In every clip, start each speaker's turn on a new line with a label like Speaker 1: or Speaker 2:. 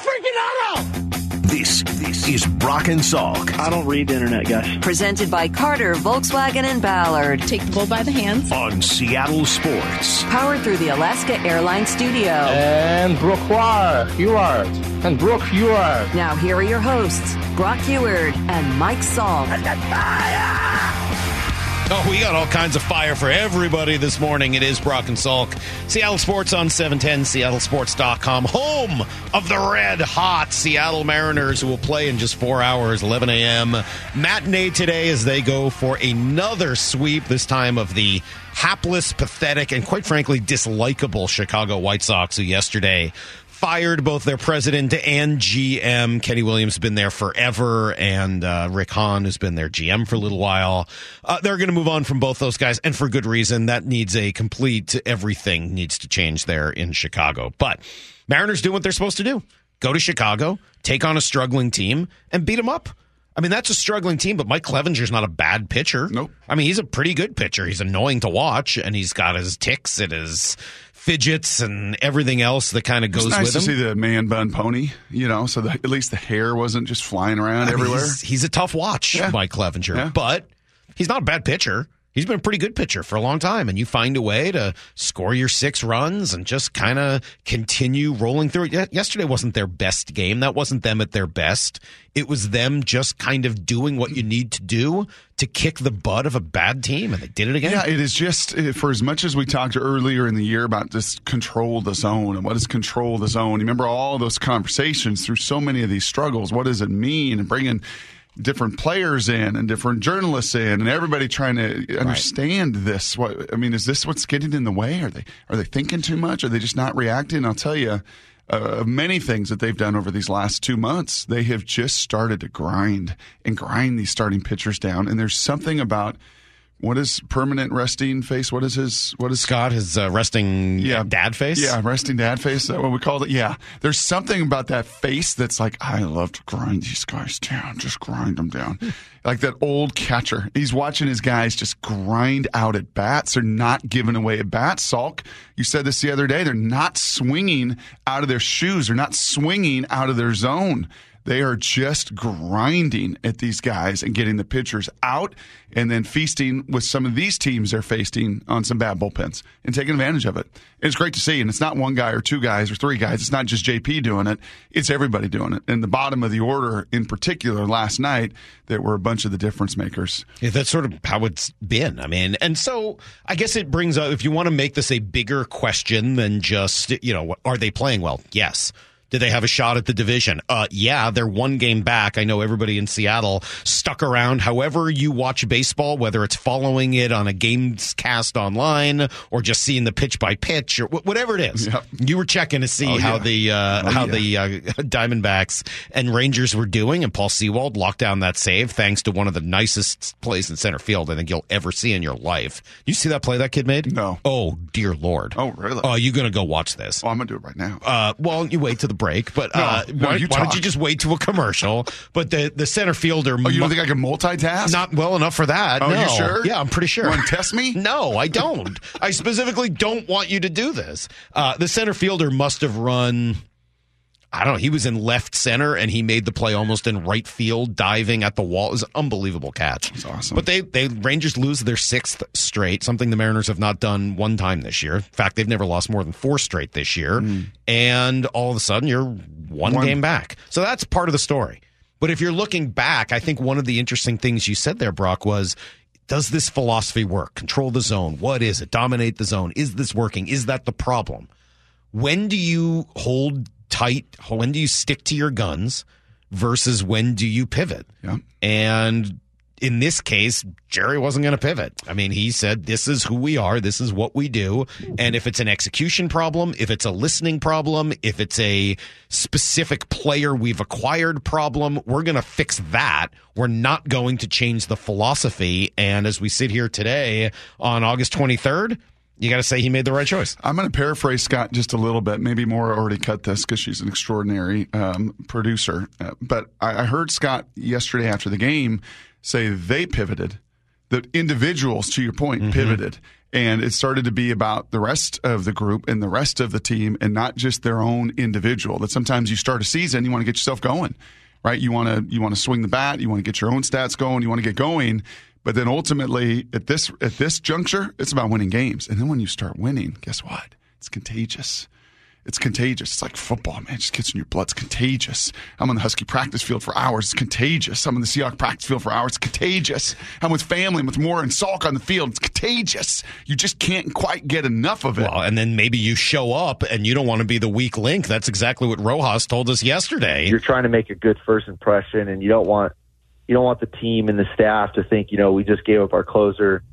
Speaker 1: freaking auto!
Speaker 2: This this is Brock and Salk.
Speaker 3: I don't read the internet, guys.
Speaker 4: Presented by Carter, Volkswagen, and Ballard.
Speaker 5: Take the bull by the hands.
Speaker 2: On Seattle Sports.
Speaker 4: Powered through the Alaska Airlines Studio.
Speaker 6: And Brooke Huard. And Brooke Huard.
Speaker 4: Now here are your hosts, Brock Huard and Mike Salk.
Speaker 7: Oh, we got all kinds of fire for everybody this morning. It is Brock and Salk. Seattle Sports on 710, seattlesports.com, home of the red hot Seattle Mariners who will play in just four hours, 11 a.m. Matinee today as they go for another sweep, this time of the hapless, pathetic, and quite frankly, dislikable Chicago White Sox, who yesterday fired both their president and GM. Kenny Williams has been there forever, and uh, Rick Hahn has been their GM for a little while. Uh, they're going to move on from both those guys, and for good reason. That needs a complete everything needs to change there in Chicago. But Mariners do what they're supposed to do: go to Chicago, take on a struggling team, and beat them up. I mean, that's a struggling team, but Mike Clevinger's not a bad pitcher.
Speaker 8: Nope.
Speaker 7: I mean, he's a pretty good pitcher. He's annoying to watch, and he's got his ticks and his fidgets and everything else that kind of goes
Speaker 8: It's nice
Speaker 7: with
Speaker 8: to
Speaker 7: him.
Speaker 8: see the man bun pony, you know, so the, at least the hair wasn't just flying around
Speaker 7: I mean,
Speaker 8: everywhere.
Speaker 7: He's, he's a tough watch,
Speaker 8: Yeah.
Speaker 7: Mike Clevinger,
Speaker 8: Yeah.
Speaker 7: but he's not a bad pitcher. He's been a pretty good pitcher for a long time, and you find a way to score your six runs and just kind of continue rolling through it. Yesterday wasn't their best game. That wasn't them at their best. It was them just kind of doing what you need to do to kick the butt of a bad team, and they did it again.
Speaker 8: Yeah, it is just uh, for as much as we talked earlier in the year about just control the zone and what is control the zone. You remember all those conversations through so many of these struggles. What does it mean? And bringing different players in and different journalists in and everybody trying to understand this. What I mean is this what's getting in the way? Are they are they thinking too much? Are they just not reacting? I'll tell you. Uh, of many things that they've done over these last two months, they have just started to grind and grind these starting pitchers down. And there's something about what is permanent resting face? What is his? What is
Speaker 7: Scott, his uh, resting
Speaker 8: Yeah.
Speaker 7: dad face.
Speaker 8: Yeah, resting dad face. Is that what we called it? Yeah. There's something about that face that's like, I love to grind these guys down. Just grind them down. like that old catcher. He's watching his guys just grind out at bats. They're not giving away at bats. Salk, you said this the other day. They're not swinging out of their shoes. They're not swinging out of their zone. They are just grinding at these guys and getting the pitchers out and then feasting with some of these teams they're facing on some bad bullpens and taking advantage of it. It's great to see. And it's not one guy or two guys or three guys. It's not just JP doing it. It's everybody doing it. And the bottom of the order in particular last night, there were a bunch of the difference makers.
Speaker 7: Yeah, that's sort of how it's been. I mean, and so I guess it brings up if you want to make this a bigger question than just, you know, are they playing well? Yes. Do they have a shot at the division? Uh, yeah, they're one game back. I know everybody in Seattle stuck around. However, you watch baseball, whether it's following it on a games cast online or just seeing the pitch by pitch or wh- whatever it is,
Speaker 8: Yep.
Speaker 7: you were checking to see
Speaker 8: Oh,
Speaker 7: how
Speaker 8: yeah.
Speaker 7: the uh,
Speaker 8: Oh,
Speaker 7: how
Speaker 8: yeah.
Speaker 7: the uh, Diamondbacks and Rangers were doing, and Paul Sewald locked down that save thanks to one of the nicest plays in center field I think you'll ever see in your life. You see that play that kid made?
Speaker 8: No.
Speaker 7: Oh dear lord.
Speaker 8: Oh, really?
Speaker 7: Oh, you gonna go watch this?
Speaker 8: Oh, I'm going to do it right now.
Speaker 7: Uh, well, you wait to the break, but uh,
Speaker 8: No, no,
Speaker 7: why,
Speaker 8: you
Speaker 7: why don't you just wait to a commercial? But the the center fielder,
Speaker 8: oh, you don't think I can multitask?
Speaker 7: not well enough for that.
Speaker 8: Oh,
Speaker 7: no.
Speaker 8: you sure?
Speaker 7: Yeah, I'm pretty sure.
Speaker 8: You want to test me?
Speaker 7: No, I don't. I specifically don't want you to do this. Uh, the center fielder must have run. I don't know. He was in left center and he made the play almost in right field, diving at the wall. It was an unbelievable catch.
Speaker 8: That's awesome.
Speaker 7: But they, they Rangers lose their sixth straight, something the Mariners have not done one time this year. In fact, they've never lost more than four straight this year. Hmm. And all of a sudden, you're one,
Speaker 8: One.
Speaker 7: game back. So that's part of the story. But if you're looking back, I think one of the interesting things you said there, Brock, was does this philosophy work? Control the zone. What is it? Dominate the zone. Is this working? Is that the problem? When do you hold tight? When do you stick to your guns versus when do you pivot?
Speaker 8: Yeah.
Speaker 7: And in this case, Jerry wasn't going to pivot. I mean, he said, this is who we are. This is what we do. And if it's an execution problem, if it's a listening problem, if it's a specific player we've acquired problem, we're going to fix that. We're not going to change the philosophy. And as we sit here today on August 23rd, you got to say he made the right choice.
Speaker 8: I'm going to paraphrase Scott just a little bit. Maybe Maura already cut this because she's an extraordinary um, producer. Uh, but I, I heard Scott yesterday after the game say they pivoted. the individuals, to your point, pivoted. And it started to be about the rest of the group and the rest of the team and not just their own individual. That sometimes you start a season, you want to get yourself going, right? You want to you want to swing the bat, you want to get your own stats going, you want to get going. But then ultimately at this at this juncture, it's about winning games. And then when you start winning, guess what? It's contagious. It's contagious. It's like football, man. It just gets in your blood. It's contagious. I'm on the Husky practice field for hours. It's contagious. I'm on the Seahawks practice field for hours. It's contagious. I'm with family, I'm with Moore and Salk on the field. It's contagious. You just can't quite get enough of it.
Speaker 7: Well, and then maybe you show up and you don't want to be the weak link. That's exactly what Rojas told us yesterday.
Speaker 1: you're trying to make a good first impression, and you don't want you don't want the team and the staff to think you know we just gave up our closer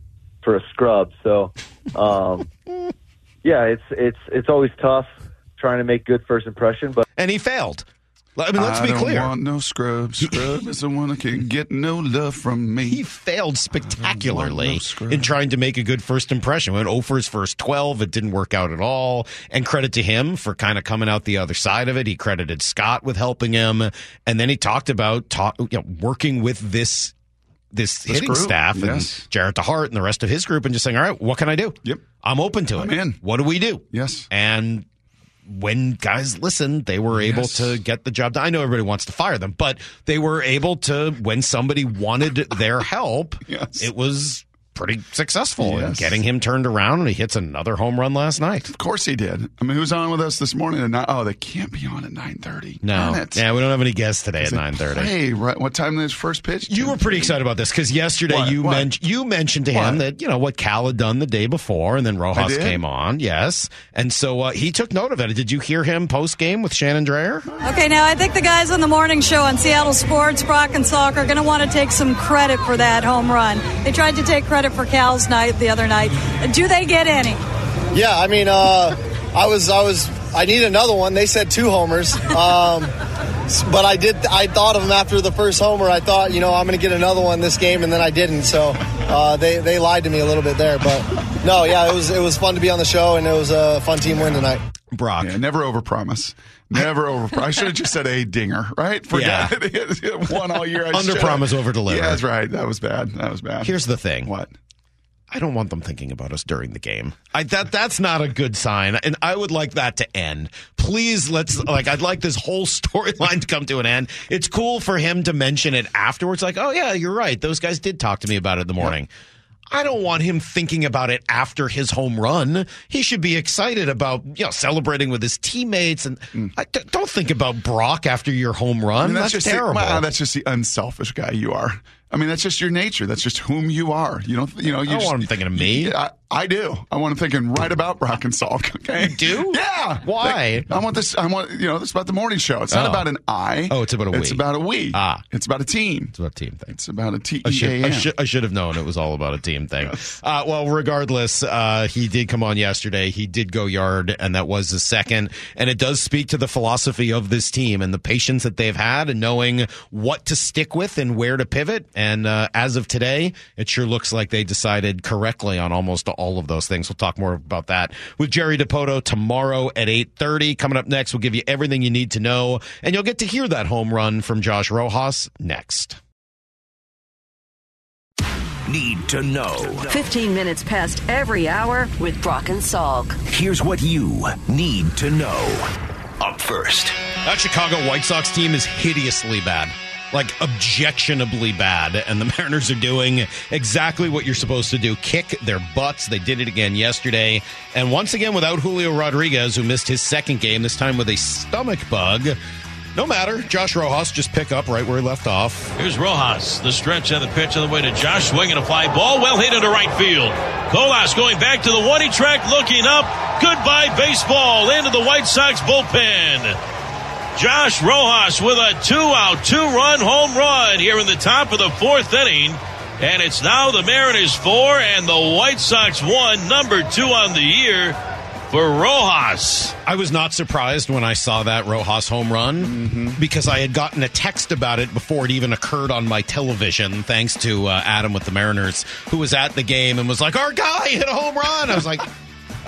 Speaker 1: for a scrub. So, um, yeah, it's it's it's always tough trying to make good first impression, but
Speaker 7: and he failed. I mean, let's
Speaker 8: I
Speaker 7: be
Speaker 8: don't
Speaker 7: clear.
Speaker 8: want no scrub. Scrub is the one that can get no love from me.
Speaker 7: He failed spectacularly
Speaker 8: no
Speaker 7: in trying to make a good first impression. Went 0 for his first 12. It didn't work out at all. And credit to him for kind of coming out the other side of it. He credited Scott with helping him. And then he talked about talk, you know, working with this this, hitting
Speaker 8: group,
Speaker 7: staff
Speaker 8: yes.
Speaker 7: and Jarret DeHart and the rest of his group and just saying, all right, what can I do?
Speaker 8: Yep.
Speaker 7: I'm open to
Speaker 8: I'm
Speaker 7: it.
Speaker 8: in.
Speaker 7: What do we do?
Speaker 8: Yes.
Speaker 7: And when guys listened, they were able
Speaker 8: Yes.
Speaker 7: to get the job done. I know everybody wants to fire them, but they were able to, when somebody wanted their help,
Speaker 8: Yes.
Speaker 7: it was pretty successful in getting him turned around, and he hits another home run last night.
Speaker 8: Of course he did. I mean, who's on with us this morning? At nine, oh, they can't be on at nine thirty.
Speaker 7: No, yeah, we don't have any guests today at nine thirty.
Speaker 8: Hey, right. What time is first pitch?
Speaker 7: You were pretty excited about this because yesterday
Speaker 8: What?
Speaker 7: you mentioned you mentioned to him that you know what Cal had done the day before, and then Rojas came on, yes, and so uh, he took note of it. Did you hear him post game with Shannon Drayer?
Speaker 3: Okay, now I think the guys on the morning show on Seattle Sports, Brock and Salk, are going to want to take some credit for that home run. They tried to take credit for Cal's night the other night. Do they get any?
Speaker 5: Yeah, I mean, uh, I was, I was, I need another one. They said two homers, um, but I did. I thought of them after the first homer. I thought, you know, I'm going to get another one this game, and then I didn't. So uh, they they lied to me a little bit there. But no, yeah, it was it was fun to be on the show, and it was a fun team win tonight.
Speaker 7: Brock.
Speaker 8: Yeah, never overpromise. Never over. I should have just said a dinger, right?
Speaker 7: Yeah.
Speaker 8: it. One all year. I
Speaker 7: Under promise, over deliver.
Speaker 8: Yeah, that's right. That was bad. That was bad.
Speaker 7: Here's the thing.
Speaker 8: what?
Speaker 7: I don't want them thinking about us during the game. I that that's not a good sign, and I would like that to end. Please, let's like I'd like this whole storyline to come to an end. It's cool for him to mention it afterwards, like, oh yeah, you're right. Those guys did talk to me about it in the morning. I don't want him thinking about it after his home run. He should be excited about you know celebrating with his teammates, and I, d- don't think about Brock after your home run.
Speaker 8: Mm. I mean,
Speaker 7: that's
Speaker 8: just
Speaker 7: terrible.
Speaker 8: The, wow, that's just the unselfish guy you are. I mean, that's just your nature. That's just whom you are. You don't. You know. You
Speaker 7: I don't
Speaker 8: just,
Speaker 7: want him thinking of me.
Speaker 8: I, I do. I want him thinking right about Brock and Salk. Okay.
Speaker 7: You do?
Speaker 8: Yeah.
Speaker 7: Why?
Speaker 8: Like, I want this. I want. You know. This is about the morning show. It's not
Speaker 7: Oh.
Speaker 8: about an I.
Speaker 7: Oh, it's about a we.
Speaker 8: It's about a we.
Speaker 7: Ah.
Speaker 8: It's about a team.
Speaker 7: It's about a team thing.
Speaker 8: It's about a T
Speaker 7: I
Speaker 8: E
Speaker 7: should,
Speaker 8: A
Speaker 7: I,
Speaker 8: M.
Speaker 7: should, I should have known it was all about a team thing. Uh, well, regardless, uh, he did come on yesterday. He did go yard, and that was the second. And it does speak to the philosophy of this team and the patience that they've had and knowing what to stick with and where to pivot. And uh, as of today, it sure looks like they decided correctly on almost all of those things. We'll talk more about that with Jerry Dipoto tomorrow at 8.30. Coming up next, we'll give you everything you need to know, and you'll get to hear that home run from Josh Rojas next.
Speaker 2: Need to know.
Speaker 4: 15 minutes past every hour with Brock and Salk.
Speaker 2: Here's what you need to know. Up first.
Speaker 7: That Chicago White Sox team is hideously bad. Like objectionably bad. And the Mariners are doing exactly what you're supposed to do kick their butts. They did it again yesterday. And once again, without Julio Rodriguez, who missed his second game, this time with a stomach bug. No matter. Josh Rojas just pick up right where he left off.
Speaker 9: Here's Rojas. The stretch of the pitch on the way to Josh. Swinging a fly ball. Well hit into right field. Colas going back to the one track, looking up. Goodbye, baseball. Into the White Sox bullpen. Josh Rojas with a two out, two run home run here in the top of the fourth inning. And it's now the Mariners four and the White Sox one, number two on the year for Rojas.
Speaker 7: I was not surprised when I saw that Rojas home run because I had gotten a text about it before it even occurred on my television, thanks to uh, Adam with the Mariners, who was at the game and was like, Our guy hit a home run. I was like,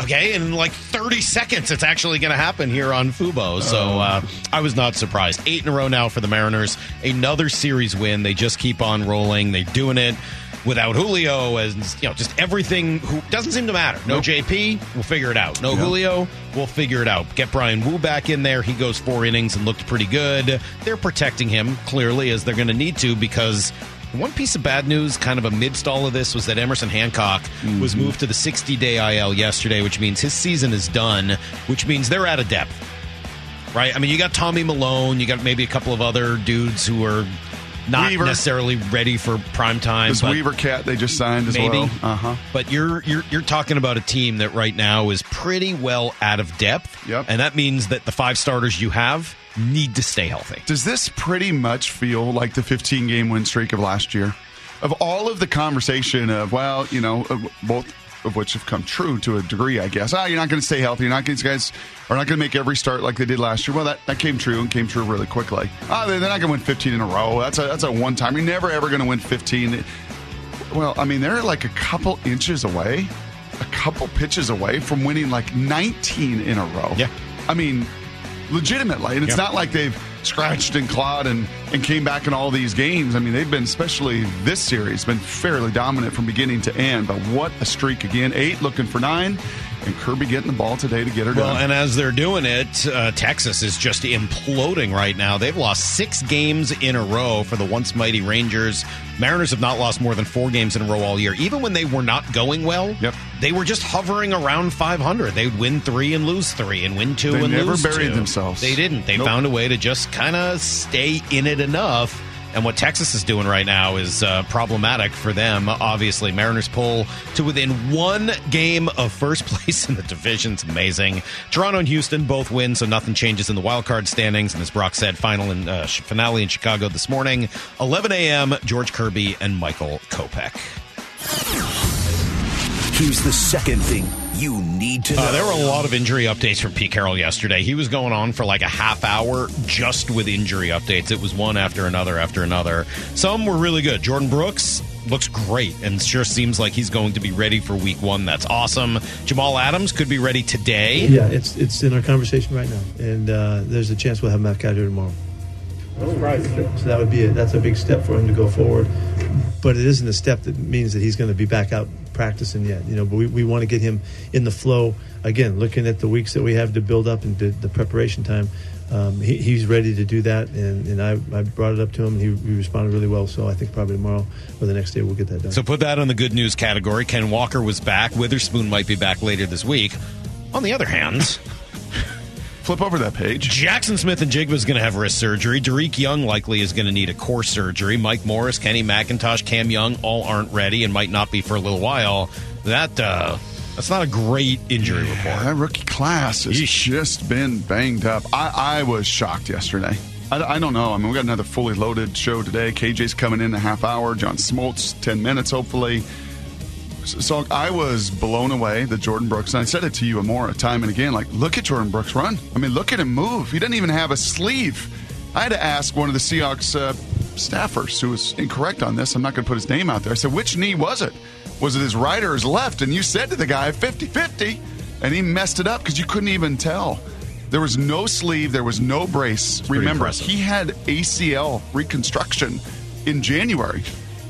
Speaker 7: Okay, in like 30 seconds, it's actually going to happen here on Fubo. So
Speaker 8: Oh.
Speaker 7: uh, I was not surprised. Eight in a row now for the Mariners. Another series win. They just keep on rolling. They're doing it without Julio, and you know, just everything. Who doesn't seem to matter. No
Speaker 8: Nope.
Speaker 7: JP, we'll figure it out. No
Speaker 8: Yep.
Speaker 7: Julio, we'll figure it out. Get Bryan Woo back in there. He goes four innings and looked pretty good. They're protecting him clearly as they're going to need to because. One piece of bad news, kind of amidst all of this, was that Emerson Hancock was moved to the 60 day IL yesterday, which means his season is done, which means they're out of depth. Right? I mean, you got Tommy Milone, you got maybe a couple of other dudes who are not
Speaker 8: Weaver.
Speaker 7: necessarily ready for prime time.
Speaker 8: This Weaver cat they just signed as
Speaker 7: maybe.
Speaker 8: well. Uh huh.
Speaker 7: But you're you're you're talking about a team that right now is pretty well out of depth.
Speaker 8: Yep.
Speaker 7: And that means that the five starters you have need to stay healthy.
Speaker 8: Does this pretty much feel like the 15 game win streak of last year? Of all of the conversation of, well, you know, both of which have come true to a degree, I guess. Ah, you're not going to stay healthy. You're not these guys are not going to make every start like they did last year. Well, that, that came true and came true really quickly. Ah, they're they're not going to win 15 in a row. That's a that's a one time. You're never ever going to win 15. Well, I mean, they're like a couple inches away, a couple pitches away from winning like 19 in a row.
Speaker 7: Yeah.
Speaker 8: I mean, legitimately. And it's
Speaker 7: Yeah.
Speaker 8: not like they've scratched and clawed and, and came back in all these games. I mean, they've been, especially this series, been fairly dominant from beginning to end. But what a streak again. Eight looking for nine. And Kirby getting the ball today to get her
Speaker 7: Well,
Speaker 8: done.
Speaker 7: and as they're doing it, uh, Texas is just imploding right now. They've lost six games in a row for the once mighty Rangers. Mariners have not lost more than four games in a row all year. Even when they were not going well,
Speaker 8: Yep.
Speaker 7: they were just hovering around 500. They'd win three and lose three, and win two
Speaker 8: They
Speaker 7: and
Speaker 8: never buried themselves.
Speaker 7: They didn't. They
Speaker 8: Nope.
Speaker 7: found a way to just kind of stay in it enough. And what Texas is doing right now is uh, problematic for them. Obviously, Mariners pull to within one game of first place in the division. It's amazing. Toronto and Houston both win, so nothing changes in the wild card standings. And as Brock said, final and uh, finale in Chicago this morning, 11 a.m. George Kirby and Michael Kopech.
Speaker 2: Here's the second thing you need to know.
Speaker 7: Uh, there were a lot of injury updates from Pete Carroll yesterday. He was going on for like a half hour just with injury updates. It was one after another after another. Some were really good. Jordyn Brooks looks great and sure seems like he's going to be ready for week one. That's awesome. Jamal Adams could be ready today.
Speaker 10: Yeah, it's it's in our conversation right now, and uh, there's a chance we'll have Matt out here tomorrow. So that would be a, that's a big step for him to go forward, but it isn't a step that means that he's going to be back out practicing yet. You know, but we, we want to get him in the flow again. Looking at the weeks that we have to build up and the, preparation time, um, he, he's ready to do that, and, and I, I brought it up to him, and he, he responded really well. So I think probably tomorrow or the next day we'll get that done.
Speaker 7: So put that on the good news category. Ken Walker was back. Witherspoon might be back later this week. On the other hand,
Speaker 8: Flip over that page.
Speaker 7: Jaxon Smith-Njigba is going to have wrist surgery. Derek Young likely is going to need a core surgery. Mike Morris, Kenny McIntosh, Cam Young all aren't ready and might not be for a little while. That uh, that's not a great injury
Speaker 8: Yeah,
Speaker 7: report.
Speaker 8: that rookie class has
Speaker 7: Yeesh.
Speaker 8: just been banged up. I, I was shocked yesterday. I, I don't know. I mean, we got another fully loaded show today. KJ's coming in a half hour. John Smoltz, 10 minutes, hopefully. So, I was blown away that Jordyn Brooks, and I said it to you a more time and again, like, look at Jordyn Brooks run. I mean, look at him move. He didn't even have a sleeve. I had to ask one of the Seahawks uh, staffers who was incorrect on this. I'm not going to put his name out there. I said, which knee was it? Was it his right or his left? And you said to the guy, 50 50. And he messed it up because you couldn't even tell. There was no sleeve, there was no brace. Remember,
Speaker 7: impressive.
Speaker 8: he had ACL reconstruction in January,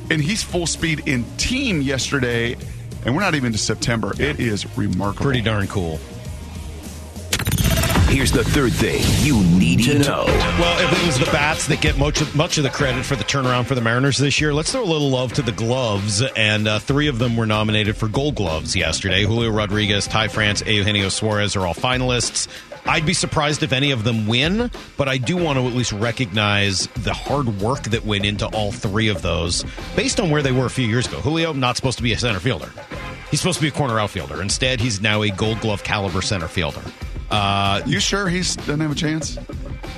Speaker 8: and he's full speed in team yesterday. And we're not even to September. It is remarkable.
Speaker 7: Pretty darn cool.
Speaker 2: Here's the third thing you need to know.
Speaker 7: Well, if it was the bats that get much of, much of the credit for the turnaround for the Mariners this year, let's throw a little love to the gloves. And uh, three of them were nominated for Gold Gloves yesterday. Julio Rodriguez, Ty France, Eugenio Suarez are all finalists. I'd be surprised if any of them win, but I do want to at least recognize the hard work that went into all three of those based on where they were a few years ago. Julio, not supposed to be a center fielder. He's supposed to be a corner outfielder. Instead, he's now a gold glove caliber center fielder. Uh,
Speaker 8: You sure he doesn't have a chance?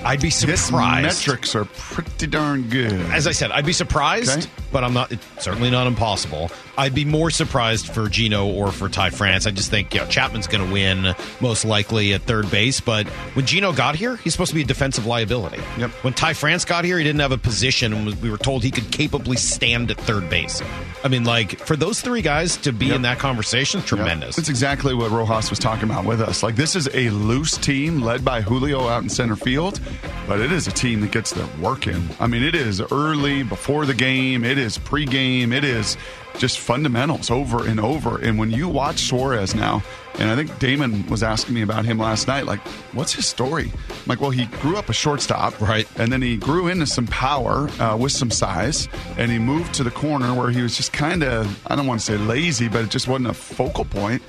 Speaker 7: I'd be
Speaker 8: His
Speaker 7: surprised.
Speaker 8: metrics are pretty darn good.
Speaker 7: As I said, I'd be surprised.
Speaker 8: Okay.
Speaker 7: But I'm not. It's certainly not impossible. I'd be more surprised for Gino or for Ty France. I just think you know, Chapman's going to win most likely at third base. But when Gino got here, he's supposed to be a defensive liability.
Speaker 8: Yep.
Speaker 7: When Ty France got here, he didn't have a position, and we were told he could capably stand at third base. I mean, like for those three guys to be
Speaker 8: Yep.
Speaker 7: in that conversation, tremendous.
Speaker 8: That's exactly what Rojas was talking about with us. Like, this is a loose team led by Julio out in center field, but it is a team that gets their work in. I mean, it is early before the game, it is pregame, it is just fundamentals over and over. And when you watch Suarez now, and I think Damon was asking me about him last night, like, what's his story? I'm like, well, he grew up a shortstop,
Speaker 7: Right.
Speaker 8: And then he grew into some power uh, with some size, and he moved to the corner where he was just kind of, I don't want to say lazy, but it just wasn't a focal point,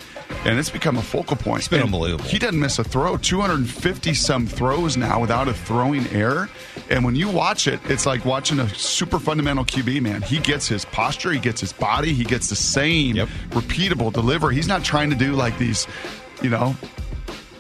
Speaker 8: and it's become a focal point. It's
Speaker 7: been unbelievable.
Speaker 8: He doesn't miss a throw. 250 some throws now without a throwing error. And when you watch it, it's like watching a super fundamental QB, man. He gets his posture, he gets his body, he gets the same
Speaker 7: Yep.
Speaker 8: repeatable delivery. He's not trying to do like these, you know,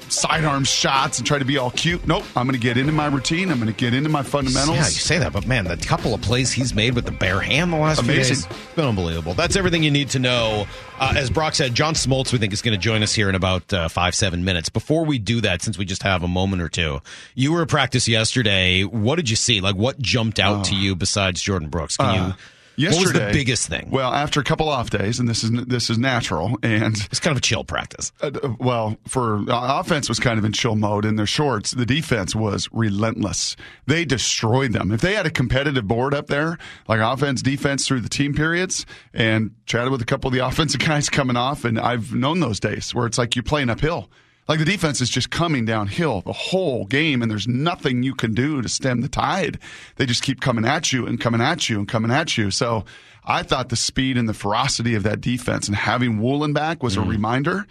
Speaker 8: sidearm shots and try to be all cute. Nope. I'm going to get into my routine. I'm going to get into my fundamentals.
Speaker 7: Yeah, you say that, but man, the couple of plays he's made with the bare hand the last
Speaker 8: Amazing.
Speaker 7: few days, it's been unbelievable. That's everything you need to know. Uh, as Brock said, John Smoltz, we think, is going to join us here in about uh, five, seven minutes. Before we do that, since we just have a moment or two, you were at practice yesterday. What did you see? Like, what jumped out to you besides Jordyn Brooks? Can you? What was the biggest thing?
Speaker 8: Well, after a couple off days, and this is this is natural, and
Speaker 7: It's kind of a chill practice.
Speaker 8: uh, well, for uh, offense was kind of in chill mode in their shorts. The defense was relentless. They destroyed them. If they had a competitive board up there, like offense, defense through the team periods, and chatted with a couple of the offensive guys coming off, and I've known those days where it's like you're playing uphill. Like the defense is just coming downhill the whole game, and there's nothing you can do to stem the tide. They just keep coming at you and coming at you and coming at you. So I thought the speed and the ferocity of that defense and having Woolen back was a reminder.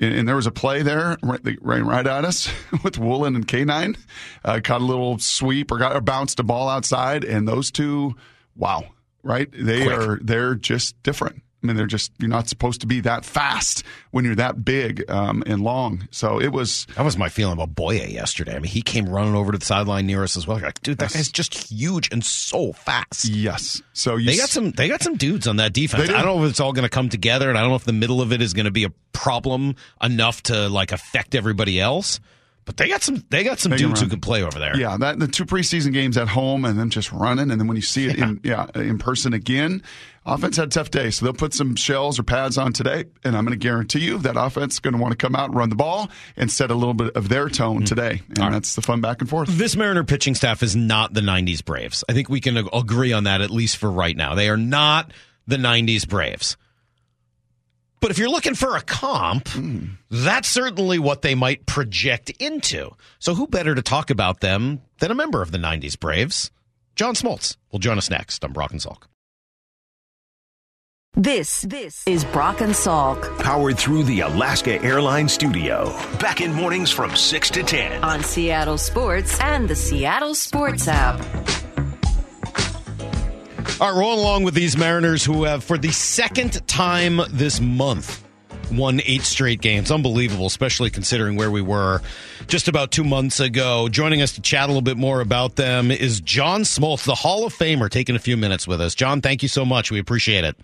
Speaker 8: And, there was a play there right, right, right at us with Woolen and K9. Uh, caught a little sweep or got or bounced a ball outside, and those two, wow, right? They
Speaker 7: Quick.
Speaker 8: are they're just different. I mean, they're just you're not supposed to be that fast when you're that big um, and long. So it was
Speaker 7: That was my feeling about Boye yesterday. I mean, he came running over to the sideline near us as well. You're like, dude, that guy's just huge and so fast.
Speaker 8: yes. So you
Speaker 7: They got
Speaker 8: s-
Speaker 7: some. They got some dudes on that defense. I don't know if it's all going to come together, and I don't know if the middle of it is going to be a problem enough to like affect everybody else. But they got some. They got some
Speaker 8: They
Speaker 7: dudes who can play over there.
Speaker 8: Yeah, that the two preseason games at home and them just running, and then when you see it in yeah in person again, offense had a tough day, so they'll put some shells or pads on today, and I'm going to guarantee you that offense is going to want to come out and run the ball and set a little bit of their tone mm-hmm. today, and that's the fun back and forth.
Speaker 7: This Mariner pitching staff is not the '90s Braves. I think we can agree on that at least for right now. They are not the '90s Braves. But if you're looking for a comp, that's certainly what they might project into. So who better to talk about them than a member of the '90s Braves? John Smoltz will join us next on Brock and Salk.
Speaker 4: This, this is Brock and Salk
Speaker 2: Powered through the Alaska Airlines studio. Back in mornings from 6 to 10.
Speaker 4: on Seattle Sports and the Seattle Sports app.
Speaker 7: All right, rolling along with these Mariners who have, for the second time this month, won eight straight games. Unbelievable, especially considering where we were just about two months ago. Joining us to chat a little bit more about them is John Smoltz, the Hall of Famer, taking a few minutes with us. John, thank you so much. We appreciate it.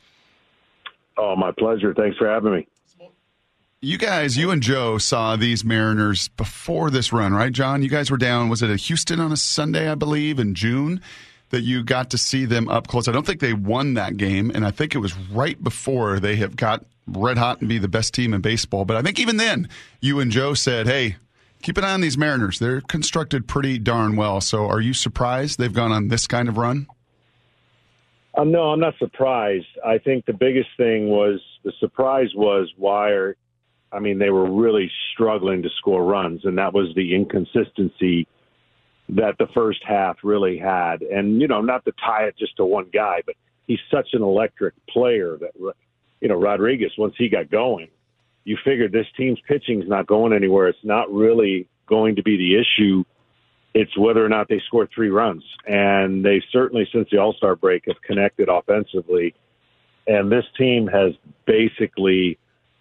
Speaker 11: Oh, my pleasure. Thanks for having me.
Speaker 8: You guys, you and Joe saw these Mariners before this run, right, John? You guys were down. Was it at Houston on a Sunday, I believe, in June? That you got to see them up close. I don't think they won that game, and I think it was right before they have got red hot and be the best team in baseball. But I think even then, you and Joe said, "Hey, keep an eye on these Mariners. They're constructed pretty darn well." So, are you surprised they've gone on this kind of run?
Speaker 11: Um, no, I'm not surprised. I think the biggest thing was the surprise was why are, I mean, they were really struggling to score runs, and that was the inconsistency that the first half really had. And, you know, not to tie it just to one guy, but he's such an electric player that, you know, Rodriguez, once he got going, you figured this team's pitching's not going anywhere. It's not really going to be the issue. It's whether or not they score three runs. And they certainly, since the All Star break, have connected offensively. And this team has basically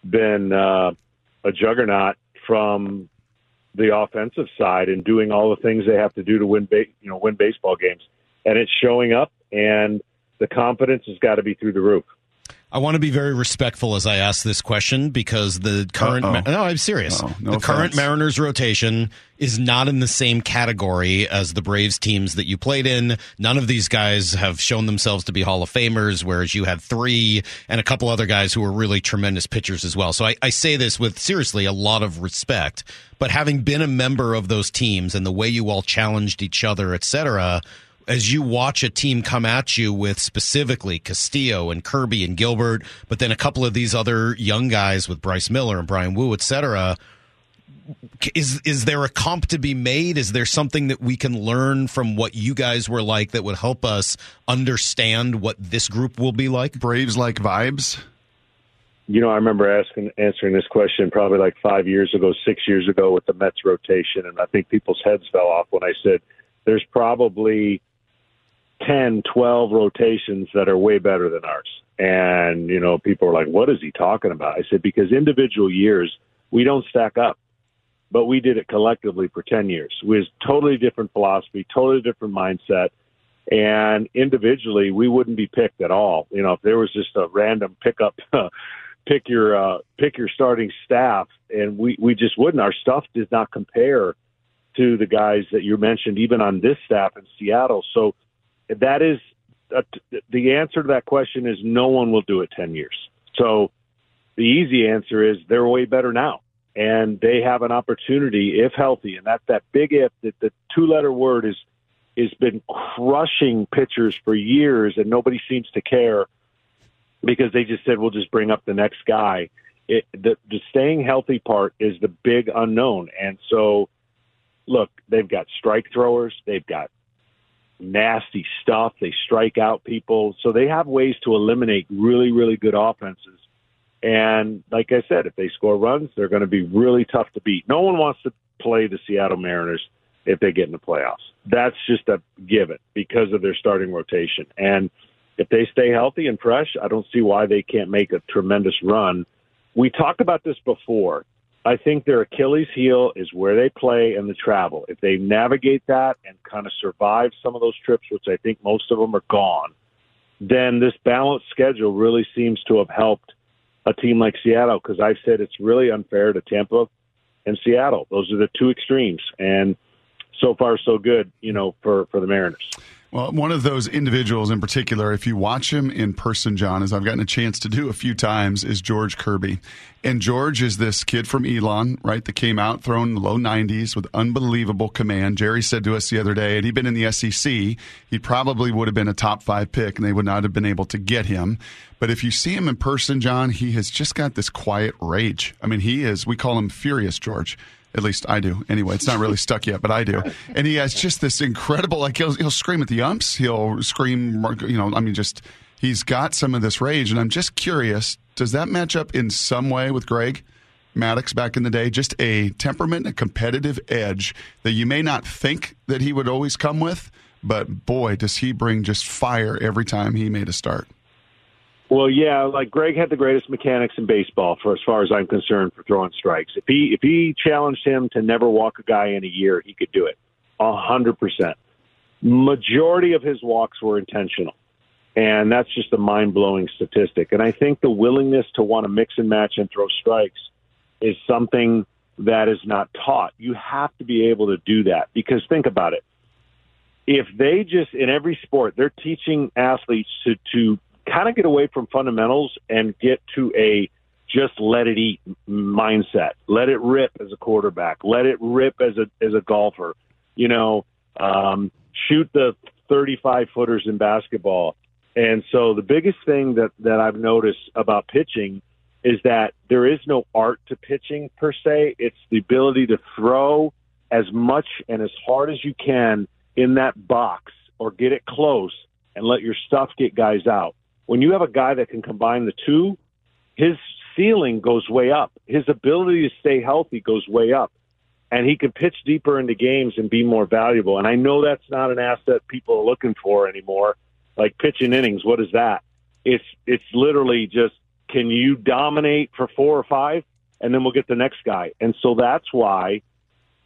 Speaker 11: been uh, a juggernaut from the offensive side and doing all the things they have to do to win, ba- you know, win baseball games. And it's showing up. And the confidence has got to be through the roof.
Speaker 7: I want to be very respectful as I ask this question because the current
Speaker 8: Uh-oh.
Speaker 7: no, I'm serious.
Speaker 8: No
Speaker 7: the current. Mariners rotation is not in the same category as the Braves teams that you played in. None of these guys have shown themselves to be Hall of Famers, whereas you had three and a couple other guys who were really tremendous pitchers as well. So I, I say this with seriously a lot of respect. But having been a member of those teams and the way you all challenged each other, et cetera, as you watch a team come at you with specifically Castillo and Kirby and Gilbert, but then a couple of these other young guys with Bryce Miller and Bryan Woo, et cetera, is is there a comp to be made? Is there something that we can learn from what you guys were like that would help us understand what this group will be like?
Speaker 8: Braves like vibes.
Speaker 11: You know, I remember asking answering this question probably like five years ago, six years ago with the Mets rotation, and I think people's heads fell off when I said there's probably 10, 12 rotations that are way better than ours. And, you know, people are like, what is he talking about? I said, because individual years, we don't stack up, but we did it collectively for 10 years. Was totally different philosophy, totally different mindset. And individually, we wouldn't be picked at all. You know, if there was just a random pickup, pick your, uh, pick your starting staff and we, we just wouldn't. Our stuff does not compare to the guys that you mentioned, even on this staff in Seattle. So that is the answer to that question is no one will do it 10 years. So the easy answer is they're way better now. And they have an opportunity, if healthy, and that's that big if, that the two letter word is, has been crushing pitchers for years, and nobody seems to care because they just said, we'll just bring up the next guy. It, the, the staying healthy part is the big unknown. And so, look, they've got strike throwers, they've got nasty stuff. They strike out people. So they have ways to eliminate really, really good offenses. And like I said, if they score runs, they're going to be really tough to beat. No one wants to play the Seattle Mariners if they get in the playoffs. That's just a given because of their starting rotation. And if they stay healthy and fresh, I don't see why they can't make a tremendous run. We talked about this before. I think their Achilles heel is where they play and the travel. If they navigate that and kind of survive some of those trips, which I think most of them are gone, then this balanced schedule really seems to have helped a team like Seattle because I've said it's really unfair to Tampa and Seattle. Those are the two extremes. And so far, so good, you know, for, for the Mariners.
Speaker 8: Well, one of those individuals in particular, if you watch him in person, John, as I've gotten a chance to do a few times, is George Kirby. And George is this kid from Elon, right, that came out throwing in the low 90s with unbelievable command. Jerry said to us the other day, had he been in the SEC, he probably would have been a top five pick, and they would not have been able to get him. But if you see him in person, John, he has just got this quiet rage. I mean, he is, we call him Furious George. At least I do. Anyway, it's not really stuck yet, but I do. And he has just this incredible, like he'll, he'll scream at the umps. He'll scream, you know, I mean, just he's got some of this rage. And I'm just curious, does that match up in some way with Greg Maddux back in the day? Just a temperament, a competitive edge that you may not think that he would always come with, but boy, does he bring just fire every time he made a start.
Speaker 11: Well, yeah, like Greg had the greatest mechanics in baseball for as far as I'm concerned for throwing strikes. If he if he challenged him to never walk a guy in a year, he could do it. A hundred percent. Majority of his walks were intentional. And that's just a mind blowing statistic. And I think the willingness to want to mix and match and throw strikes is something that is not taught. You have to be able to do that because think about it. If they just in every sport, they're teaching athletes to to kind of get away from fundamentals and get to a just let it eat mindset. Let it rip as a quarterback. Let it rip as a as a golfer. You know, um, shoot the 35 footers in basketball. And so the biggest thing that that I've noticed about pitching is that there is no art to pitching per se. It's the ability to throw as much and as hard as you can in that box or get it close and let your stuff get guys out when you have a guy that can combine the two, his ceiling goes way up. His ability to stay healthy goes way up. And he can pitch deeper into games and be more valuable. And I know that's not an asset people are looking for anymore. Like pitching innings, what is that? It's it's literally just can you dominate for four or five and then we'll get the next guy. And so that's why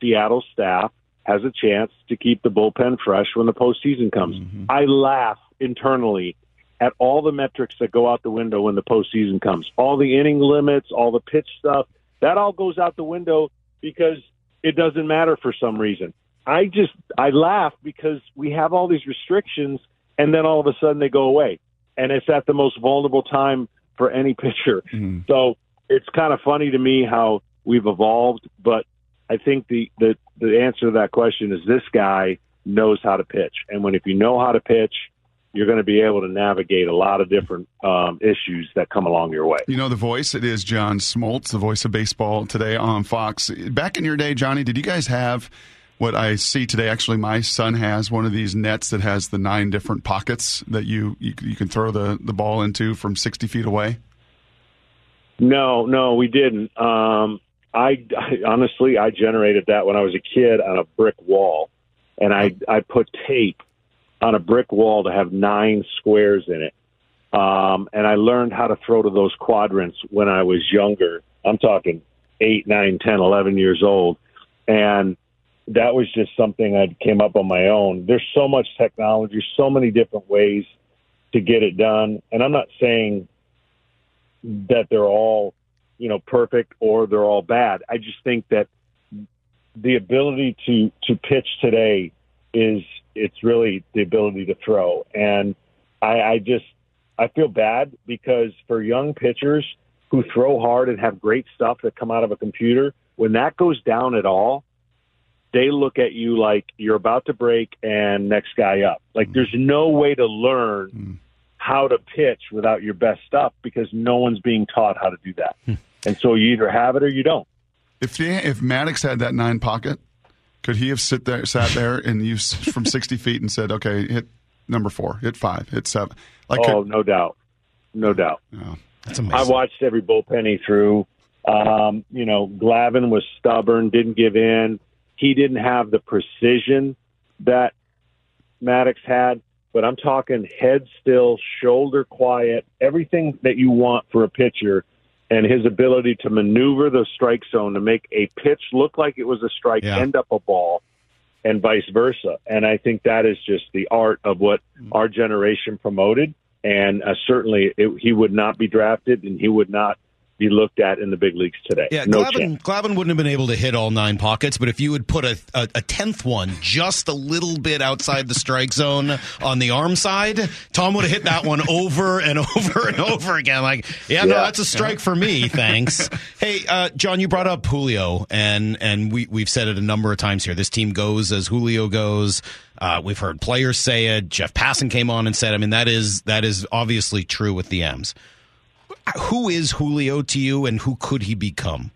Speaker 11: Seattle staff has a chance to keep the bullpen fresh when the postseason comes. Mm-hmm. I laugh internally at all the metrics that go out the window when the postseason comes. All the inning limits, all the pitch stuff, that all goes out the window because it doesn't matter for some reason. I just I laugh because we have all these restrictions and then all of a sudden they go away. And it's at the most vulnerable time for any pitcher.
Speaker 8: Mm.
Speaker 11: So it's kind of funny to me how we've evolved, but I think the, the the answer to that question is this guy knows how to pitch. And when if you know how to pitch, you're going to be able to navigate a lot of different um, issues that come along your way.
Speaker 8: You know the voice? It is John Smoltz, the voice of baseball today on Fox. Back in your day, Johnny, did you guys have what I see today? Actually, my son has one of these nets that has the nine different pockets that you you, you can throw the, the ball into from 60 feet away.
Speaker 11: No, no, we didn't. Um, I, I honestly, I generated that when I was a kid on a brick wall, and I I put tape on a brick wall to have nine squares in it. Um, and I learned how to throw to those quadrants when I was younger. I'm talking eight, nine, ten, eleven years old, and that was just something I came up on my own. There's so much technology, so many different ways to get it done, and I'm not saying that they're all, you know, perfect or they're all bad. I just think that the ability to to pitch today is it's really the ability to throw, and I, I just I feel bad because for young pitchers who throw hard and have great stuff that come out of a computer, when that goes down at all, they look at you like you're about to break and next guy up. Like there's mm. no way to learn mm. how to pitch without your best stuff because no one's being taught how to do that. Hmm. and so you either have it or you don't.
Speaker 8: If the, if Maddux had that nine pocket, could he have sit there, sat there, and used from 60 feet and said, "Okay, hit number four, hit five, hit seven. Like,
Speaker 11: oh,
Speaker 8: could,
Speaker 11: no doubt, no doubt.
Speaker 7: That's
Speaker 11: I watched every bullpen he threw. Um, you know, Glavine was stubborn, didn't give in. He didn't have the precision that Maddux had, but I'm talking head still, shoulder quiet, everything that you want for a pitcher, and his ability to maneuver the strike zone to make a pitch look like it was a strike,
Speaker 7: Yeah.
Speaker 11: end up a ball, and vice versa. And I think that is just the art of what our generation promoted. And uh, certainly, it, he would not be drafted, and he would not be looked at in the big leagues today.
Speaker 7: Yeah,
Speaker 11: no Glavine.
Speaker 7: Glavine wouldn't have been able to hit all nine pockets, but if you would put a, a, a tenth one just a little bit outside the strike zone on the arm side, Tom would have hit that one over and over and over again. Like, yeah, no, that's a strike for me. Thanks. hey, uh, John, you brought up Julio, and and we we've said it a number of times here. This team goes as Julio goes. Uh, we've heard players say it. Jeff Passan came on and said, I mean, that is that is obviously true with the M's. Who is Julio to you, and who could he become?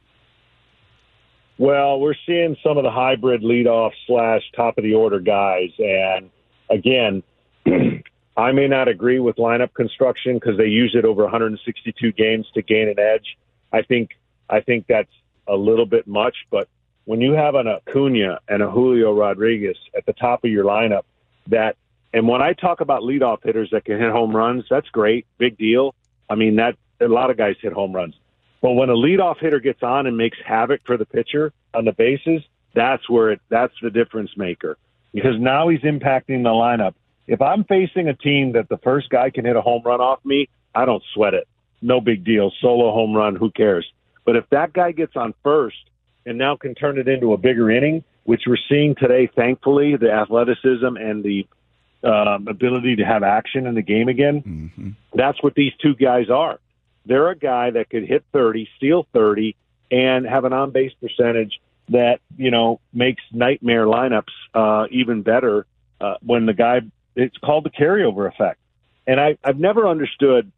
Speaker 11: Well, we're seeing some of the hybrid leadoff slash top of the order guys, and again, I may not agree with lineup construction because they use it over 162 games to gain an edge. I think I think that's a little bit much, but when you have an Acuna and a Julio Rodriguez at the top of your lineup, that and when I talk about leadoff hitters that can hit home runs, that's great, big deal. I mean that a lot of guys hit home runs. But when a leadoff hitter gets on and makes havoc for the pitcher on the bases, that's where it that's the difference maker. Because now he's impacting the lineup. If I'm facing a team that the first guy can hit a home run off me, I don't sweat it. No big deal. Solo home run, who cares? But if that guy gets on first and now can turn it into a bigger inning, which we're seeing today, thankfully, the athleticism and the um, ability to have action in the game again, that's what these two guys are. They're a guy that could hit 30, steal 30, and have an on base percentage that, you know, makes nightmare lineups uh, even better uh, when the guy, it's called the carryover effect. And I, I've never understood,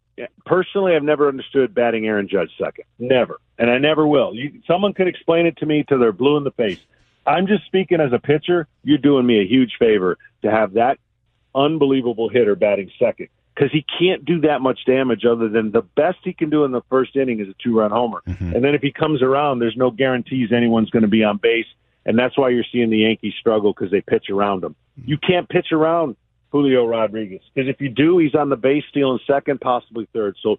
Speaker 11: personally, I've never understood batting Aaron Judge second. Never. And I never will. You, someone could explain it to me till they're blue in the face. I'm just speaking as a pitcher. You're doing me a huge favor to have that unbelievable hitter batting second because he can't do that much damage other than the best he can do in the first inning is a two run homer. Mm-hmm. And then if he comes around, there's no guarantees anyone's going to be on base. And that's why you're seeing the Yankees struggle because they pitch around him. Mm-hmm. You can't pitch around Julio Rodriguez because if you do, he's on the base stealing second, possibly third. So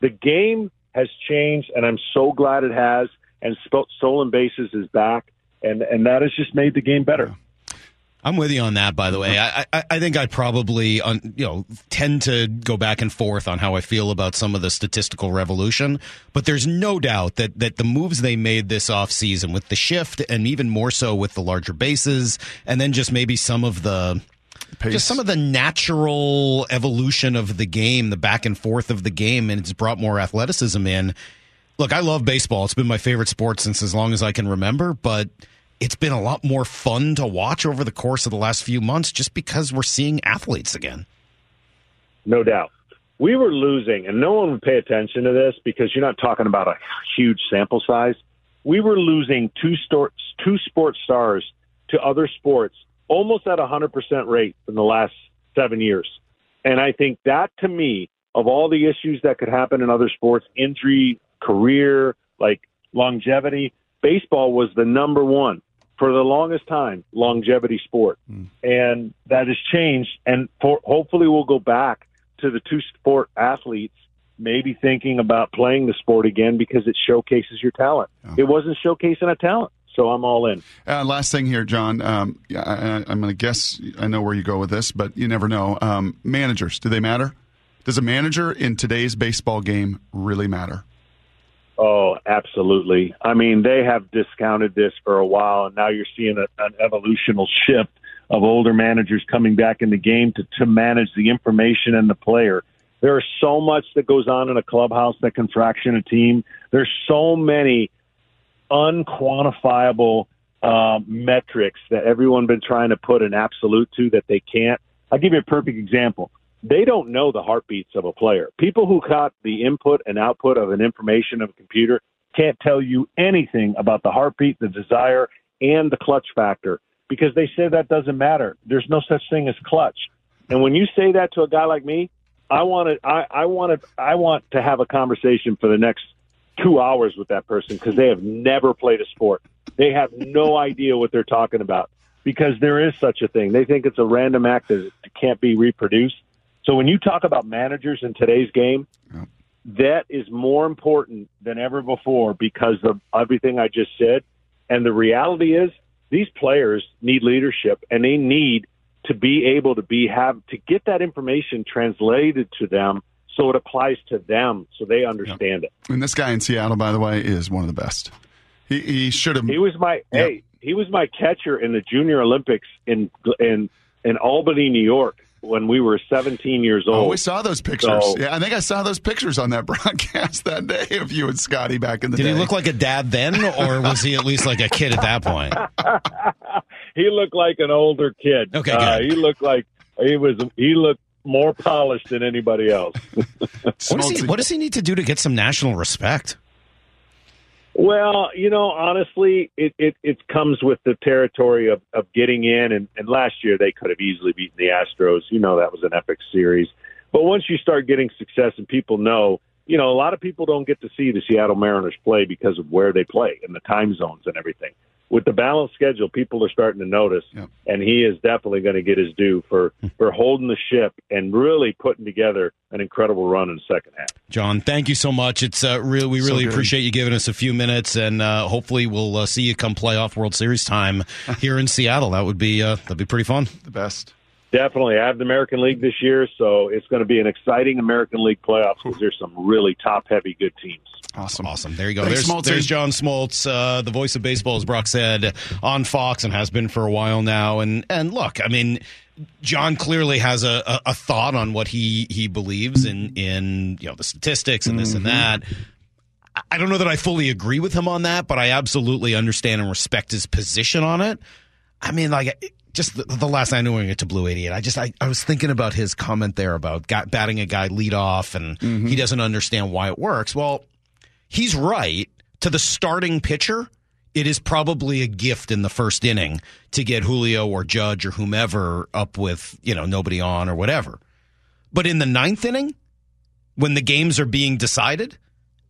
Speaker 11: the game has changed, and I'm so glad it has. And stolen bases is back, and and that has just made the game better.
Speaker 7: I'm with you on that. By the way, mm-hmm. I I, I think I probably on you know tend to go back and forth on how I feel about some of the statistical revolution, but there's no doubt that that the moves they made this offseason with the shift and even more so with the larger bases, and then just maybe some of the
Speaker 8: Pace.
Speaker 7: just some of the natural evolution of the game, the back and forth of the game, and it's brought more athleticism in. Look, I love baseball. It's been my favorite sport since as long as I can remember, but it's been a lot more fun to watch over the course of the last few months just because we're seeing athletes again.
Speaker 11: No doubt. We were losing, and no one would pay attention to this because you're not talking about a huge sample size. We were losing two, stor- two sports stars to other sports almost at a 100% rate in the last seven years. And I think that, to me, of all the issues that could happen in other sports, injury, career, like longevity, baseball was the number one for the longest time longevity sport, and that has changed. And for, hopefully, we'll go back to the two sport athletes, maybe thinking about playing the sport again because it showcases your talent. It wasn't showcasing a talent, so I'm all in.
Speaker 8: Uh, last thing here, John. Um, I, I'm going to guess I know where you go with this, but you never know. Um, managers, do they matter? Does a manager in today's baseball game really matter?
Speaker 11: Oh, absolutely. I mean, they have discounted this for a while, and now you're seeing a, an evolutional shift of older managers coming back in the game to, to manage the information and the player. There is so much that goes on in a clubhouse that can fraction a team. There's so many unquantifiable uh, metrics that everyone's been trying to put an absolute to that they can't. I'll give you a perfect example. They don't know the heartbeats of a player. People who got the input and output of an information of a computer can't tell you anything about the heartbeat, the desire, and the clutch factor because they say that doesn't matter. There's no such thing as clutch. And when you say that to a guy like me, I want to I, I want to I want to have a conversation for the next two hours with that person because they have never played a sport. They have no idea what they're talking about because there is such a thing. They think it's a random act that can't be reproduced. So when you talk about managers in today's game, that is more important than ever before because of everything I just said. And the reality is these players need leadership and they need to be able to be have to get that information translated to them so it applies to them so they understand it.
Speaker 8: And this guy in Seattle, by the way, is one of the best. He, he should have.
Speaker 11: He was my hey, he was my catcher in the Junior Olympics in in in Albany, New York, when we were 17 years old.
Speaker 8: Oh, we saw those pictures.
Speaker 11: So-
Speaker 8: yeah, I think I saw those pictures on that broadcast that day of you and Scotty back in the day.
Speaker 7: Did
Speaker 8: day.
Speaker 7: he look like a dad then, or was he at least like a kid at that point?
Speaker 11: he looked like an older kid.
Speaker 7: Okay,
Speaker 11: Uh, he looked like he was. He looked more polished than anybody else.
Speaker 7: What does, he, what does he need to do to get some national respect?
Speaker 11: Well, you know, honestly, it, it, it comes with the territory of, of getting in. And, and last year, they could have easily beaten the Astros. You know, that was an epic series. But once you start getting success and people know, you know, a lot of people don't get to see the Seattle Mariners play because of where they play and the time zones and everything. With the balanced schedule, people are starting to notice, and he is definitely going to get his due for, for holding the ship and really putting together an incredible run in the second half.
Speaker 7: John, thank you so much. It's uh, real. We really
Speaker 11: good.
Speaker 7: appreciate you giving us a few minutes, and uh, hopefully we'll uh, see you come playoff World Series time here in Seattle. That would be uh, that'd be pretty fun.
Speaker 8: The best.
Speaker 11: Definitely. I have the American League this year, so it's going to be an exciting American League playoffs because there's some really top heavy good teams.
Speaker 8: Awesome.
Speaker 7: Awesome. There you go.
Speaker 11: Thanks,
Speaker 7: there's,
Speaker 11: Smoltz.
Speaker 7: there's John Smoltz, uh, the voice of baseball, as Brock said, on Fox and has been for a while now. And and look, I mean, John clearly has a, a, a thought on what he he believes in in you know the statistics and this and that. I- I don't know that I fully agree with him on that, but I absolutely understand and respect his position on it. I mean, like just the, the last night knowing it to Blue 88, I just I, I was thinking about his comment there about got, batting a guy lead off and mm-hmm. he doesn't understand why it works. Well, he's right. To the starting pitcher, it is probably a gift in the first inning to get Julio or Judge or whomever up with you know nobody on or whatever. But in the ninth inning, when the games are being decided,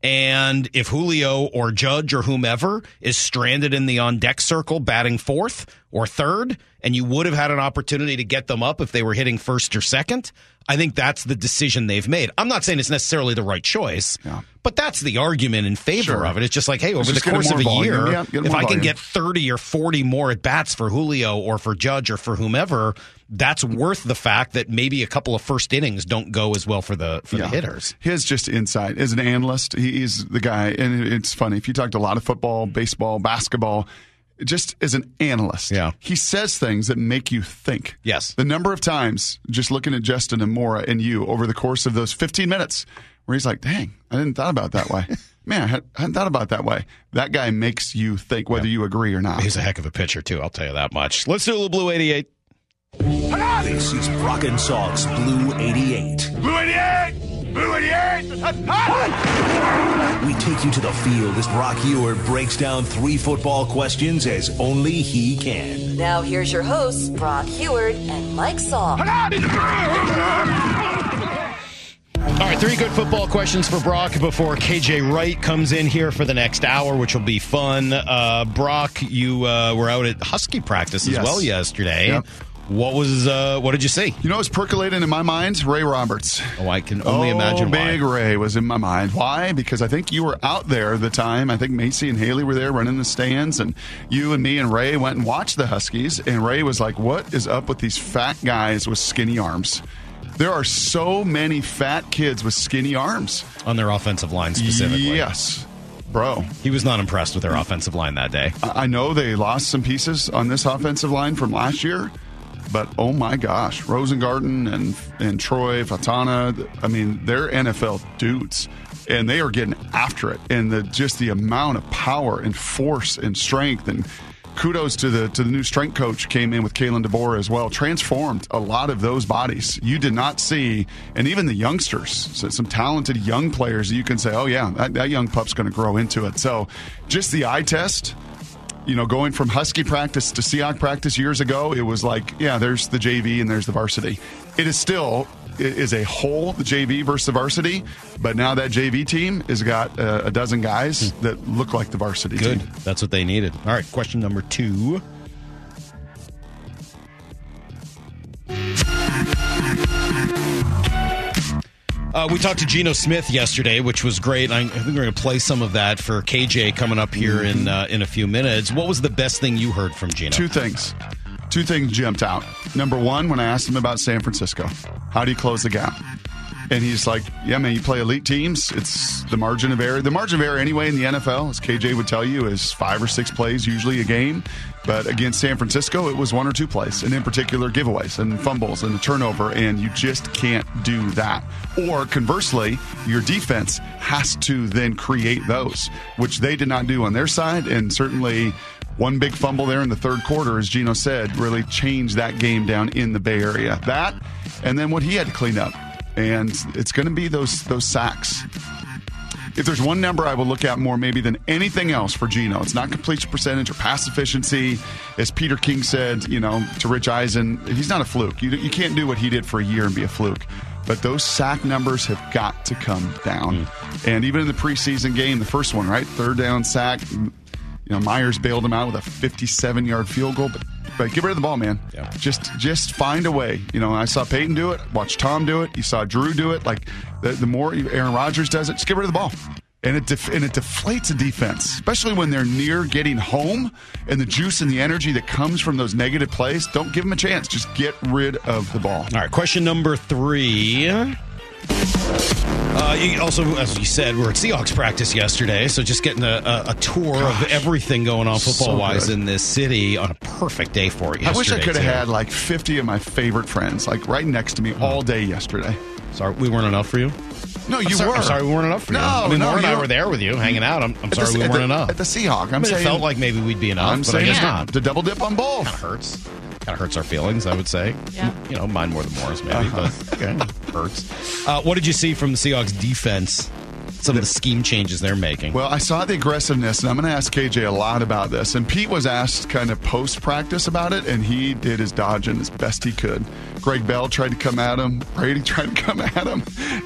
Speaker 7: and if Julio or Judge or whomever is stranded in the on deck circle batting fourth, or third, and you would have had an opportunity to get them up if they were hitting first or second. I think that's the decision they've made. I'm not saying it's necessarily the right choice, but that's the argument in favor
Speaker 8: Sure.
Speaker 7: of it. It's just like, hey, over the course of a
Speaker 8: volume.
Speaker 7: year,
Speaker 8: Yeah,
Speaker 7: if I can
Speaker 8: volume.
Speaker 7: get 30 or 40 more at bats for Julio or for Judge or for whomever, that's worth the fact that maybe a couple of first innings don't go as well for the for the hitters.
Speaker 8: His just insight as an analyst, he's the guy, and it's funny if you talk to a lot of football, baseball, basketball. Just as an analyst, yeah. he says things that make you think.
Speaker 7: Yes.
Speaker 8: The number of times, just looking at Justin and Mora and you over the course of those 15 minutes, where he's like, dang, I didn't thought about it that way. Man, I had- I hadn't thought about it that way. That guy makes you think whether you agree or not.
Speaker 7: He's a heck of a pitcher, too. I'll tell you that much. Let's do a little Blue 88.
Speaker 2: This is Brock and Salk's Blue 88.
Speaker 12: Blue 88! Blue 88!
Speaker 2: We take you to the field as Brock Huard breaks down three football questions as only he can.
Speaker 4: Now here's your hosts, Brock Huard and Mike Salk.
Speaker 7: All right, three good football questions for Brock before KJ Wright comes in here for the next hour, which will be fun. Uh, Brock, you uh, were out at Husky practice as
Speaker 8: Yes.
Speaker 7: well yesterday.
Speaker 8: Yep.
Speaker 7: What was uh, what did you see?
Speaker 8: You know what's percolating in my mind? Ray Roberts.
Speaker 7: Oh, I can only
Speaker 8: oh,
Speaker 7: imagine why.
Speaker 8: Big Ray was in my mind. Why? Because I think you were out there the time. I think Macy and Haley were there running the stands, and you and me and Ray went and watched the Huskies. And Ray was like, "What is up with these fat guys with skinny arms?" There are so many fat kids with skinny arms
Speaker 7: on their offensive line specifically.
Speaker 8: Yes, bro.
Speaker 7: He was not impressed with their offensive line that day.
Speaker 8: I know they lost some pieces on this offensive line from last year, but oh my gosh, Rosengarten and and Troy Fautanu, I mean, they're NFL dudes. And they are getting after it, and the just the amount of power and force and strength, and kudos to the to the new strength coach came in with Kalen DeBoer as well, transformed a lot of those bodies. You did not see, and even the youngsters, so some talented young players you can say, oh yeah, that, that young pup's going to grow into it. So, just the eye test you know, going from Husky practice to Seahawk practice years ago, it was like, yeah, there's the JV and there's the varsity. It is still it is a whole the JV versus the varsity, but now that JV team has got uh, a dozen guys that look like the varsity
Speaker 7: Good.
Speaker 8: team.
Speaker 7: That's what they needed. All right, question number two. Uh, we talked to Geno Smith yesterday, which was great. I, I think we're going to play some of that for KJ coming up here in uh, in a few minutes. What was the best thing you heard from Geno?
Speaker 8: Two things. Two things jumped out. Number one, when I asked him about San Francisco, how do you close the gap? And he's like, yeah, man, you play elite teams. It's the margin of error. The margin of error, anyway, in the NFL, as KJ would tell you, is five or six plays usually a game. But against San Francisco, it was one or two plays, and in particular, giveaways and fumbles and a turnover. And you just can't do that. Or conversely, your defense has to then create those, which they did not do on their side. And certainly, one big fumble there in the third quarter, as Geno said, really changed that game down in the Bay Area. That, and then what he had to clean up and it's going to be those those sacks. If there's one number I will look at more maybe than anything else for Geno, it's not completion percentage or pass efficiency. As Peter King said, you know, to Rich Eisen, he's not a fluke. You, you can't do what he did for a year and be a fluke. But those sack numbers have got to come down. Mm. And even in the preseason game, the first one, right? Third down sack. You know, Myers bailed him out with a 57 yard field goal, but but get rid of the ball, man. Yeah. Just just find a way. You know, I saw Peyton do it. Watch Tom do it. You saw Drew do it. Like the, the more Aaron Rodgers does it, just get rid of the ball. And it def- and it deflates a defense, especially when they're near getting home, and the juice and the energy that comes from those negative plays. Don't give them a chance. Just get rid of the ball.
Speaker 7: All right, question number three. Uh, you also, as you said, we're at Seahawks practice yesterday, so just getting a, a, a tour of everything going on football wise
Speaker 8: good.
Speaker 7: in this city on a perfect day for it.
Speaker 8: I wish I could have had like 50 of my favorite friends, like right next to me all day yesterday.
Speaker 7: Sorry, we weren't enough for you.
Speaker 8: No,
Speaker 7: I'm
Speaker 8: you
Speaker 7: sorry,
Speaker 8: were.
Speaker 7: I'm sorry, we weren't enough for you.
Speaker 8: No,
Speaker 7: I mean,
Speaker 8: no,
Speaker 7: Laura and I were there with you, hanging out. I'm, I'm
Speaker 8: At the-
Speaker 7: sorry, we weren't
Speaker 8: the-
Speaker 7: enough
Speaker 8: at the Seahawk. I'm
Speaker 7: I mean,
Speaker 8: saying-
Speaker 7: it felt like maybe we'd be enough,
Speaker 8: I'm
Speaker 7: but
Speaker 8: saying
Speaker 7: I guess
Speaker 8: yeah,
Speaker 7: not.
Speaker 8: to double dip on both.
Speaker 7: Kind of hurts. Kind of hurts our feelings, I would say.
Speaker 3: Yeah.
Speaker 7: You know, mine more than Morris, maybe,
Speaker 8: Uh-huh.
Speaker 7: but okay, hurts. Uh, what did you see from the Seahawks defense? Some of the scheme changes they're making.
Speaker 8: Well, I saw the aggressiveness, and I'm going to ask KJ a lot about this. And Pete was asked kind of post practice about it, and he did his dodging as best he could. Gregg Bell tried to come at him. Brady tried to come at him,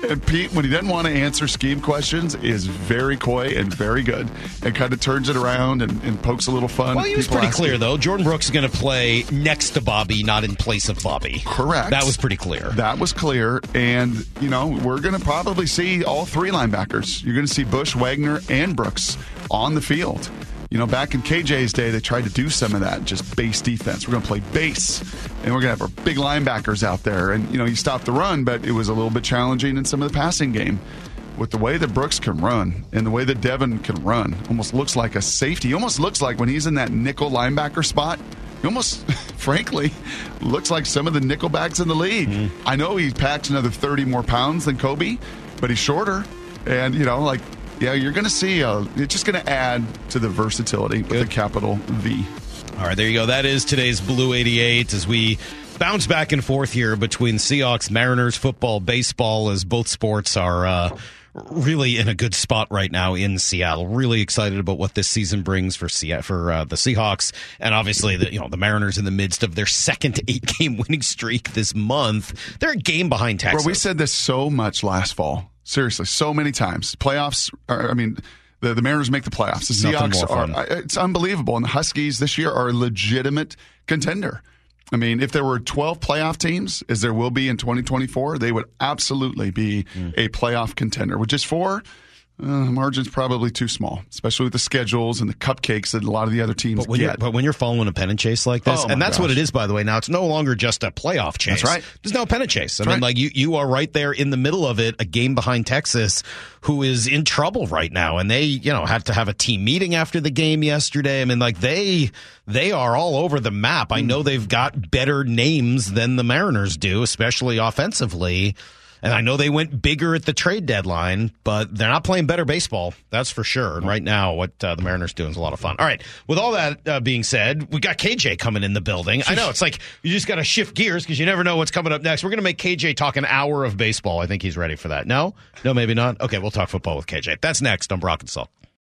Speaker 8: And Pete, when he doesn't want to answer scheme questions, is very coy and very good, and kind of turns it around and, and pokes a little fun.
Speaker 7: Well, he was pretty clear
Speaker 8: him.
Speaker 7: though. Jordyn Brooks is going to play next to Bobby, not in place of Bobby.
Speaker 8: Correct.
Speaker 7: That was pretty clear.
Speaker 8: That was clear, and you know we're going to probably see all three linebackers. You're going to see Bush, Wagner, and Brooks on the field. You know, back in KJ's day, they tried to do some of that, just base defense. We're going to play base, and we're going to have our big linebackers out there. And you know, you stop the run, but it was a little bit challenging in some of the passing game. With the way that Brooks can run and the way that Devin can run, almost looks like a safety. He almost looks like when he's in that nickel linebacker spot, he almost, frankly, looks like some of the nickelbacks in the league. Mm-hmm. I know he packs another 30 more pounds than Coby, but he's shorter. And, you know, like, yeah, you're going to see, uh, it's just going to add to the versatility with a capital V.
Speaker 7: All right, there you go. That is today's Blue 88 as we bounce back and forth here between Seahawks, Mariners, football, baseball, as both sports are uh, really in a good spot right now in Seattle. Really excited about what this season brings for Se- for uh, the Seahawks, and obviously the you know the Mariners in the midst of their second eight game winning streak this month. They're a game behind Texas.
Speaker 8: Bro, we said this so much last fall. Seriously, so many times. Playoffs, are, I mean, the, the Mariners make the playoffs. The
Speaker 7: Nothing
Speaker 8: Seahawks are, it's unbelievable. And the Huskies this year are a legitimate contender. I mean, if there were 12 playoff teams, as there will be in 2024, they would absolutely be
Speaker 7: Hmm.
Speaker 8: a playoff contender. With just four, uh, margin's probably too small, especially with the schedules and the cupcakes that a lot of the other teams
Speaker 7: But when, you're,
Speaker 8: get.
Speaker 7: but when you're following a pennant chase like this,
Speaker 8: Oh,
Speaker 7: and that's what it is, by the way. Now it's no longer just a playoff chase.
Speaker 8: That's right.
Speaker 7: There's no pennant chase. I
Speaker 8: That's
Speaker 7: mean,
Speaker 8: right.
Speaker 7: like you, you are right there in the middle of it, a game behind Texas, who is in trouble right now, and they, you know, had to have a team meeting after the game yesterday. I mean, like they, they are all over the map. I know they've got better names than the Mariners do, especially offensively. And I know they went bigger at the trade deadline, but they're not playing better baseball. That's for sure. And right now, what uh, the Mariners doing is a lot of fun. All right. With all that uh, being said, we got KJ coming in the building. I know it's like you just got to shift gears because you never know what's coming up next. We're going to make KJ talk an hour of baseball. I think he's ready for that. No? No, maybe not. Okay, we'll talk football with KJ. That's next on Brock and Salk.